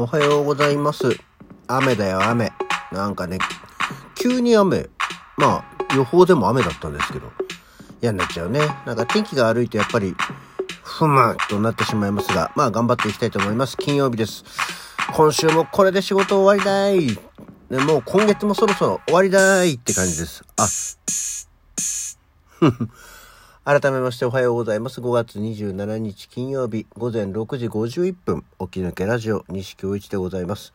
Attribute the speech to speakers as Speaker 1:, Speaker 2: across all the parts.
Speaker 1: おはようございます。雨だよ、雨。なんかね、急に雨。まあ、予報でも雨だったんですけど、嫌になっちゃうね。なんか天気が悪いとやっぱり、ふむとなってしまいますが、まあ頑張っていきたいと思います。金曜日です。今週もこれで仕事終わりだい。ね、もう今月もそろそろ終わりだいって感じです。あ、ふふ改めましておはようございます。5月27日金曜日午前6時51分、起き抜けラジオ西京一でございます。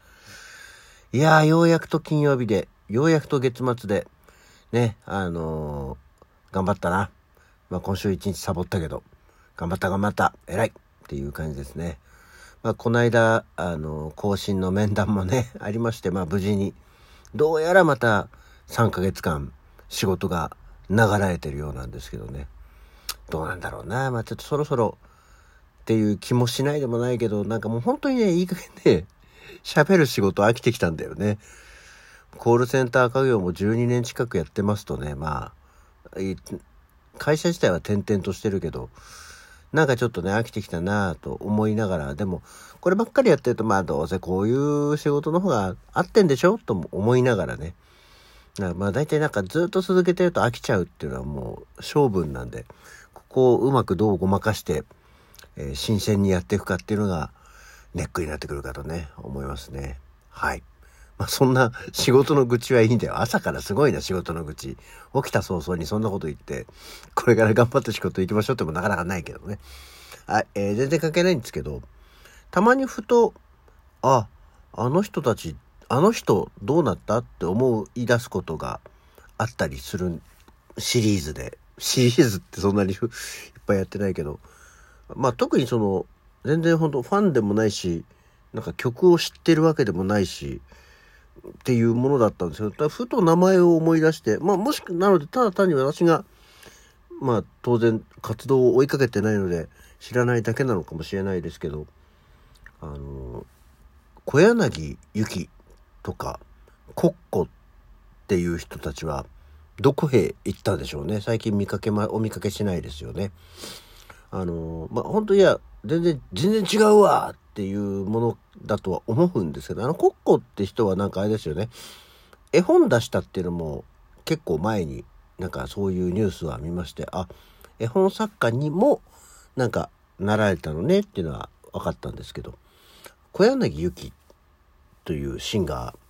Speaker 1: いやー、ようやくと金曜日で、ようやくと月末で、ね、あのー、頑張ったな。まあ今週一日サボったけど、頑張った頑張った、偉いっていう感じですね。まあこの間、あのー、更新の面談もね、ありまして、まあ無事に、どうやらまた3ヶ月間仕事が流れてるようなんですけどね。どうなんだろうな。まあちょっとそろそろっていう気もしないでもないけど、なんかもう本当にね、いい加減ね、喋る仕事飽きてきたんだよね。コールセンター家業も12年近くやってますとね、まあ、会社自体は転々としてるけど、なんかちょっとね、飽きてきたなぁと思いながら、でも、こればっかりやってると、まあどうせこういう仕事の方が合ってんでしょ？と思いながらね。まあ大体なんかずっと続けてると飽きちゃうっていうのはもう性分なんで、こをうまくどうごまかして、えー、新鮮にやっていくかっていうのがネックになってくるかとね、思いますね。はい。まあ、そんな仕事の愚痴はいいんだよ。朝からすごいな、仕事の愚痴。起きた早々にそんなこと言って、これから頑張って仕事行きましょうってもなかなかないけどね。あ、えー、全然関係ないんですけど、たまにふと、あ、あの人たち、あの人どうなった？って思い出すことがあったりするシリーズでシリーズってそんなに いっぱいやってないけど、まあ特にその、全然本当ファンでもないし、なんか曲を知ってるわけでもないし、っていうものだったんですよ。だふと名前を思い出して、まあもしくなので、ただ単に私が、まあ当然活動を追いかけてないので、知らないだけなのかもしれないですけど、あの、小柳ゆきとか、コッコっていう人たちは、どこへ行ったでしょうね。最近見かけま、お見かけしないですよね。あの、まあ、本当いや、全然、全然違うわっていうものだとは思うんですけど、あの、コッコって人はなんかあれですよね。絵本出したっていうのも結構前になんかそういうニュースは見まして、あ、絵本作家にもなんかなられたのねっていうのは分かったんですけど、小柳ゆきというシンガー、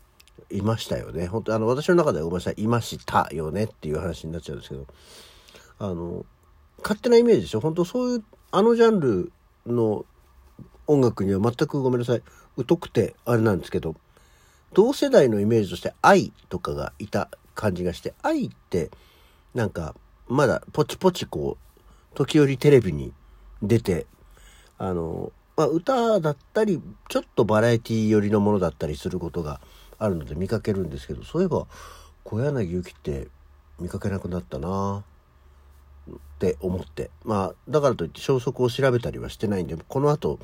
Speaker 1: いましたよね。本当あの、私の中ではごめんなさい、いましたよねっていう話になっちゃうんですけど、あの、勝手なイメージでしょ？本当そういう、あのジャンルの音楽には全くごめんなさい、疎くてあれなんですけど、同世代のイメージとして愛とかがいた感じがして、愛ってなんかまだポチポチこう、時折テレビに出て、あの、まあ、歌だったり、ちょっとバラエティ寄りのものだったりすることがあるので見かけるんですけどそういえば小柳ゆきって見かけなくなったなって思って。まあだからといって消息を調べたりはしてないんでこの後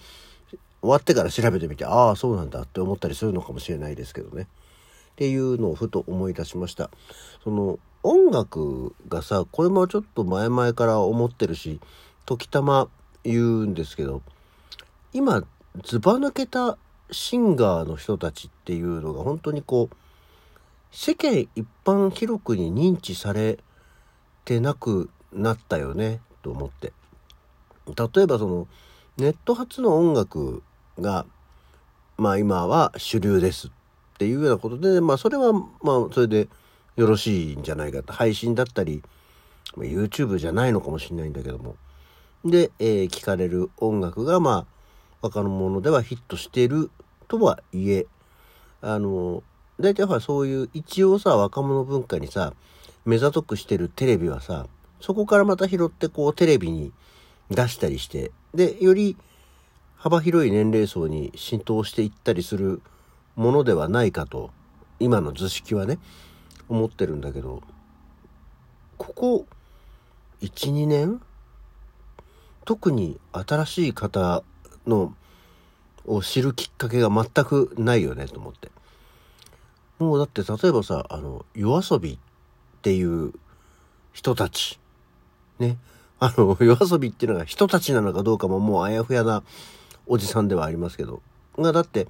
Speaker 1: 終わってから調べてみてああそうなんだって思ったりするのかもしれないですけどね。っていうのをふと思い出しました。その音楽がさこれもちょっと前々から思ってるし時たま言うんですけど今ずば抜けたシンガーの人たちっていうのが本当にこう世間一般広くに認知されてなくなったよねと思って。例えばそのネット発の音楽がまあ今は主流ですっていうようなことでまあそれはまあそれでよろしいんじゃないかと。配信だったり YouTube じゃないのかもしれないんだけども。で、えー、聞かれる音楽がまあ若者ではヒットしてるとはいえ、あの、大体ほらそういう一応さ、若者文化にさ、目ざとくしてるテレビはさ、そこからまた拾ってこうテレビに出したりして、で、より幅広い年齢層に浸透していったりするものではないかと、今の図式はね、思ってるんだけど、ここ1、2年特に新しい方のを知るきっかけが全くないよねと思って。もうだって例えばさ、あの、夜遊びっていう人たち。ね。あの、夜遊びっていうのが人たちなのかどうかももうあやふやなおじさんではありますけど。がだって、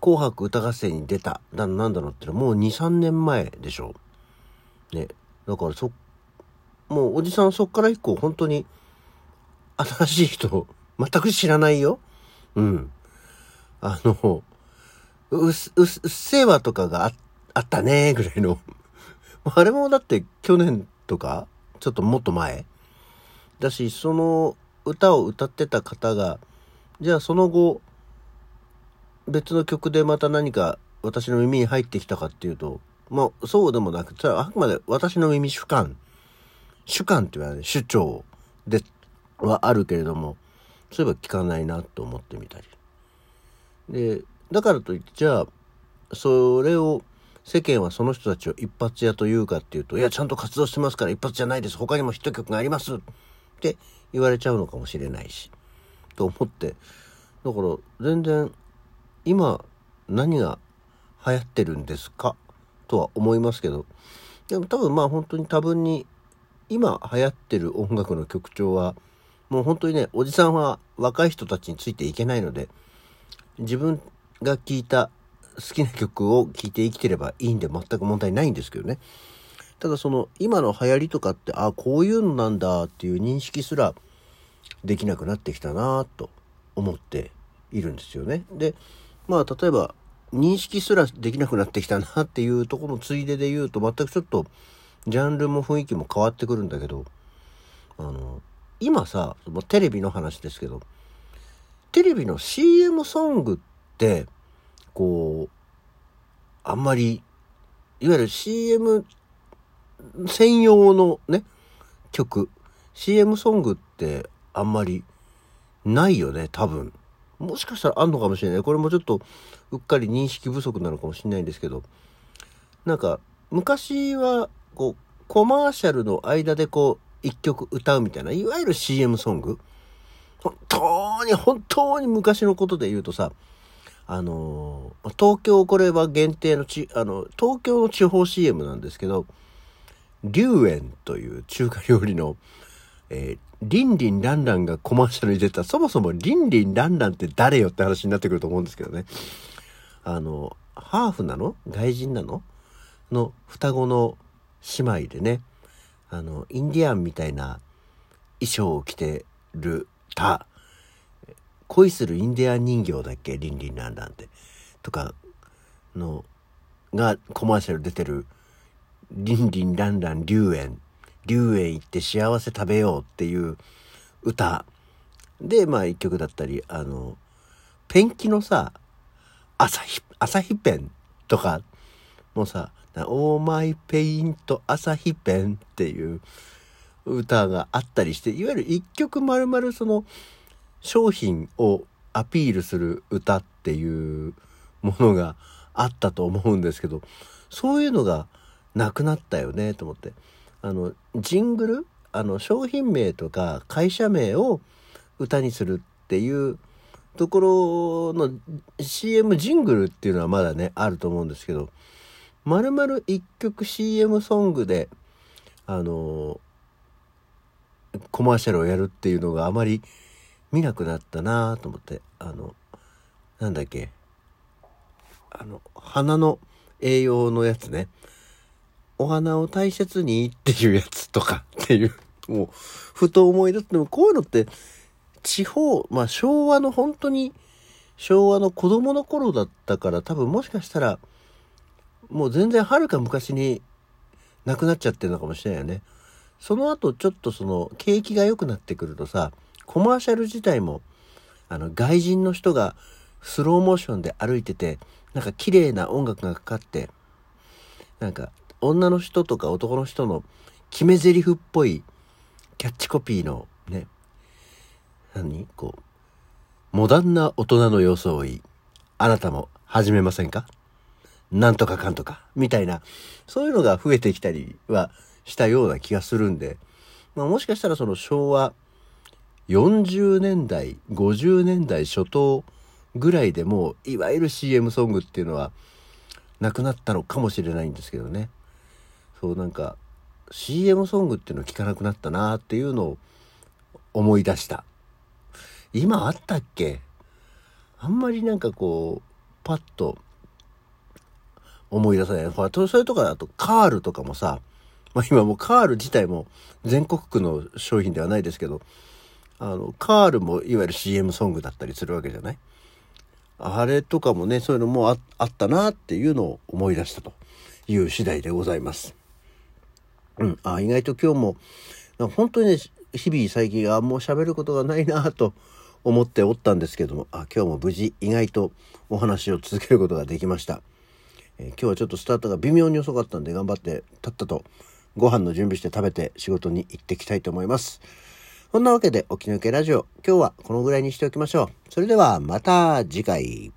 Speaker 1: 紅白歌合戦に出た、だなんだろうってのはもう2、3年前でしょ。ね。だからそ、もうおじさんそっから以降本当に新しい人全く知らないよ。うん。あの、うっ、うっ、うっせぇわとかがああったねぐらいの。あれもだって去年とか、ちょっともっと前だし、その歌を歌ってた方が、じゃあその後、別の曲でまた何か私の耳に入ってきたかっていうと、まあそうでもなく、それはあくまで私の耳主観、主観って言わない、主張ではあるけれども、そういえば聞かないなと思ってみたり。で、だからといって、じゃあ、それを世間はその人たちを一発屋というかっていうと、いや、ちゃんと活動してますから一発じゃないです。他にもヒット曲がありますって言われちゃうのかもしれないし、と思って。だから、全然、今、何が流行ってるんですか？とは思いますけど、でも多分まあ本当に多分に、今流行ってる音楽の曲調は、もう本当にね、おじさんは若い人たちについていけないので、自分が聴いた好きな曲を聴いて生きてればいいんで全く問題ないんですけどね。ただその今の流行りとかって、ああ、こういうのなんだっていう認識すらできなくなってきたなと思っているんですよね。で、まあ例えば認識すらできなくなってきたなっていうところのついでで言うと全くちょっとジャンルも雰囲気も変わってくるんだけど、あの、今さ、テレビの話ですけど、テレビの CM ソングって、こう、あんまり、いわゆる CM 専用のね、曲、CM ソングってあんまりないよね、多分。もしかしたらあんのかもしれない。これもちょっとうっかり認識不足なのかもしれないんですけど、なんか昔はこうコマーシャルの間でこう一曲歌うみたいな、いわゆる CM ソング。本当に本当に昔のことで言うとさ、あの、東京これは限定のち、あの、東京の地方 CM なんですけど、龍園という中華料理の、えー、リンリンランランがコマーシャルに出た、そもそもリンリンランランって誰よって話になってくると思うんですけどね。あの、ハーフなの？外人なの？の双子の姉妹でね、あの、インディアンみたいな衣装を着てるた、恋するインディアン人形だっけリンリンランランって。とかの、がコマーシャル出てる、リンリンランラン龍園。龍園行って幸せ食べようっていう歌。で、まあ一曲だったり、あの、ペンキのさ、朝日、朝日ペンとかもさ、オーマイペイント朝日ペンっていう歌があったりして、いわゆる一曲丸々その、商品をアピールする歌っていうものがあったと思うんですけど、そういうのがなくなったよねと思って。あの、ジングル？あの、商品名とか会社名を歌にするっていうところの CM ジングルっていうのはまだね、あると思うんですけど、まるまる一曲 CM ソングで、あの、コマーシャルをやるっていうのがあまり見なくなったなと思ってあのなんだっけあの花の栄養のやつね。お花を大切にっていうやつとか っていうもうふと思い出す。でもこういうのって地方まあ昭和の本当に昭和の子供の頃だったから多分もしかしたらもう全然はるか昔になくなっちゃってるのかもしれないよね。その後ちょっとその景気が良くなってくるとさコマーシャル自体も、あの、外人の人がスローモーションで歩いてて、なんか綺麗な音楽がかかって、なんか女の人とか男の人の決め台詞っぽいキャッチコピーのね、何？こう、モダンな大人の装い、あなたも始めませんか？なんとかかんとか、みたいな、そういうのが増えてきたりはしたような気がするんで、まあ、もしかしたらその昭和40年代、50年代初頭ぐらいでもう、いわゆる CM ソングっていうのは、なくなったのかもしれないんですけどね。そうなんか、CM ソングっていうの聞かなくなったなっていうのを思い出した。今あったっけ？あんまりなんかこうパッと思い出さない。ほら、それとかだとカールとかもさ、まあ今もうカール自体も全国区の商品ではないですけど、あの、カールもいわゆる CM ソングだったりするわけじゃない？あれとかもね、そういうのもああったなっていうのを思い出したという次第でございます。うん、あ、意外と今日も、本当にね、日々最近、あ、もう喋ることがないなと思っておったんですけども、あ、今日も無事意外とお話を続けることができました。えー、今日はちょっとスタートが微妙に遅かったんで頑張ってたったとご飯の準備して食べて仕事に行ってきたいと思います。こんなわけで、起き抜けラジオ、今日はこのぐらいにしておきましょう。それではまた次回。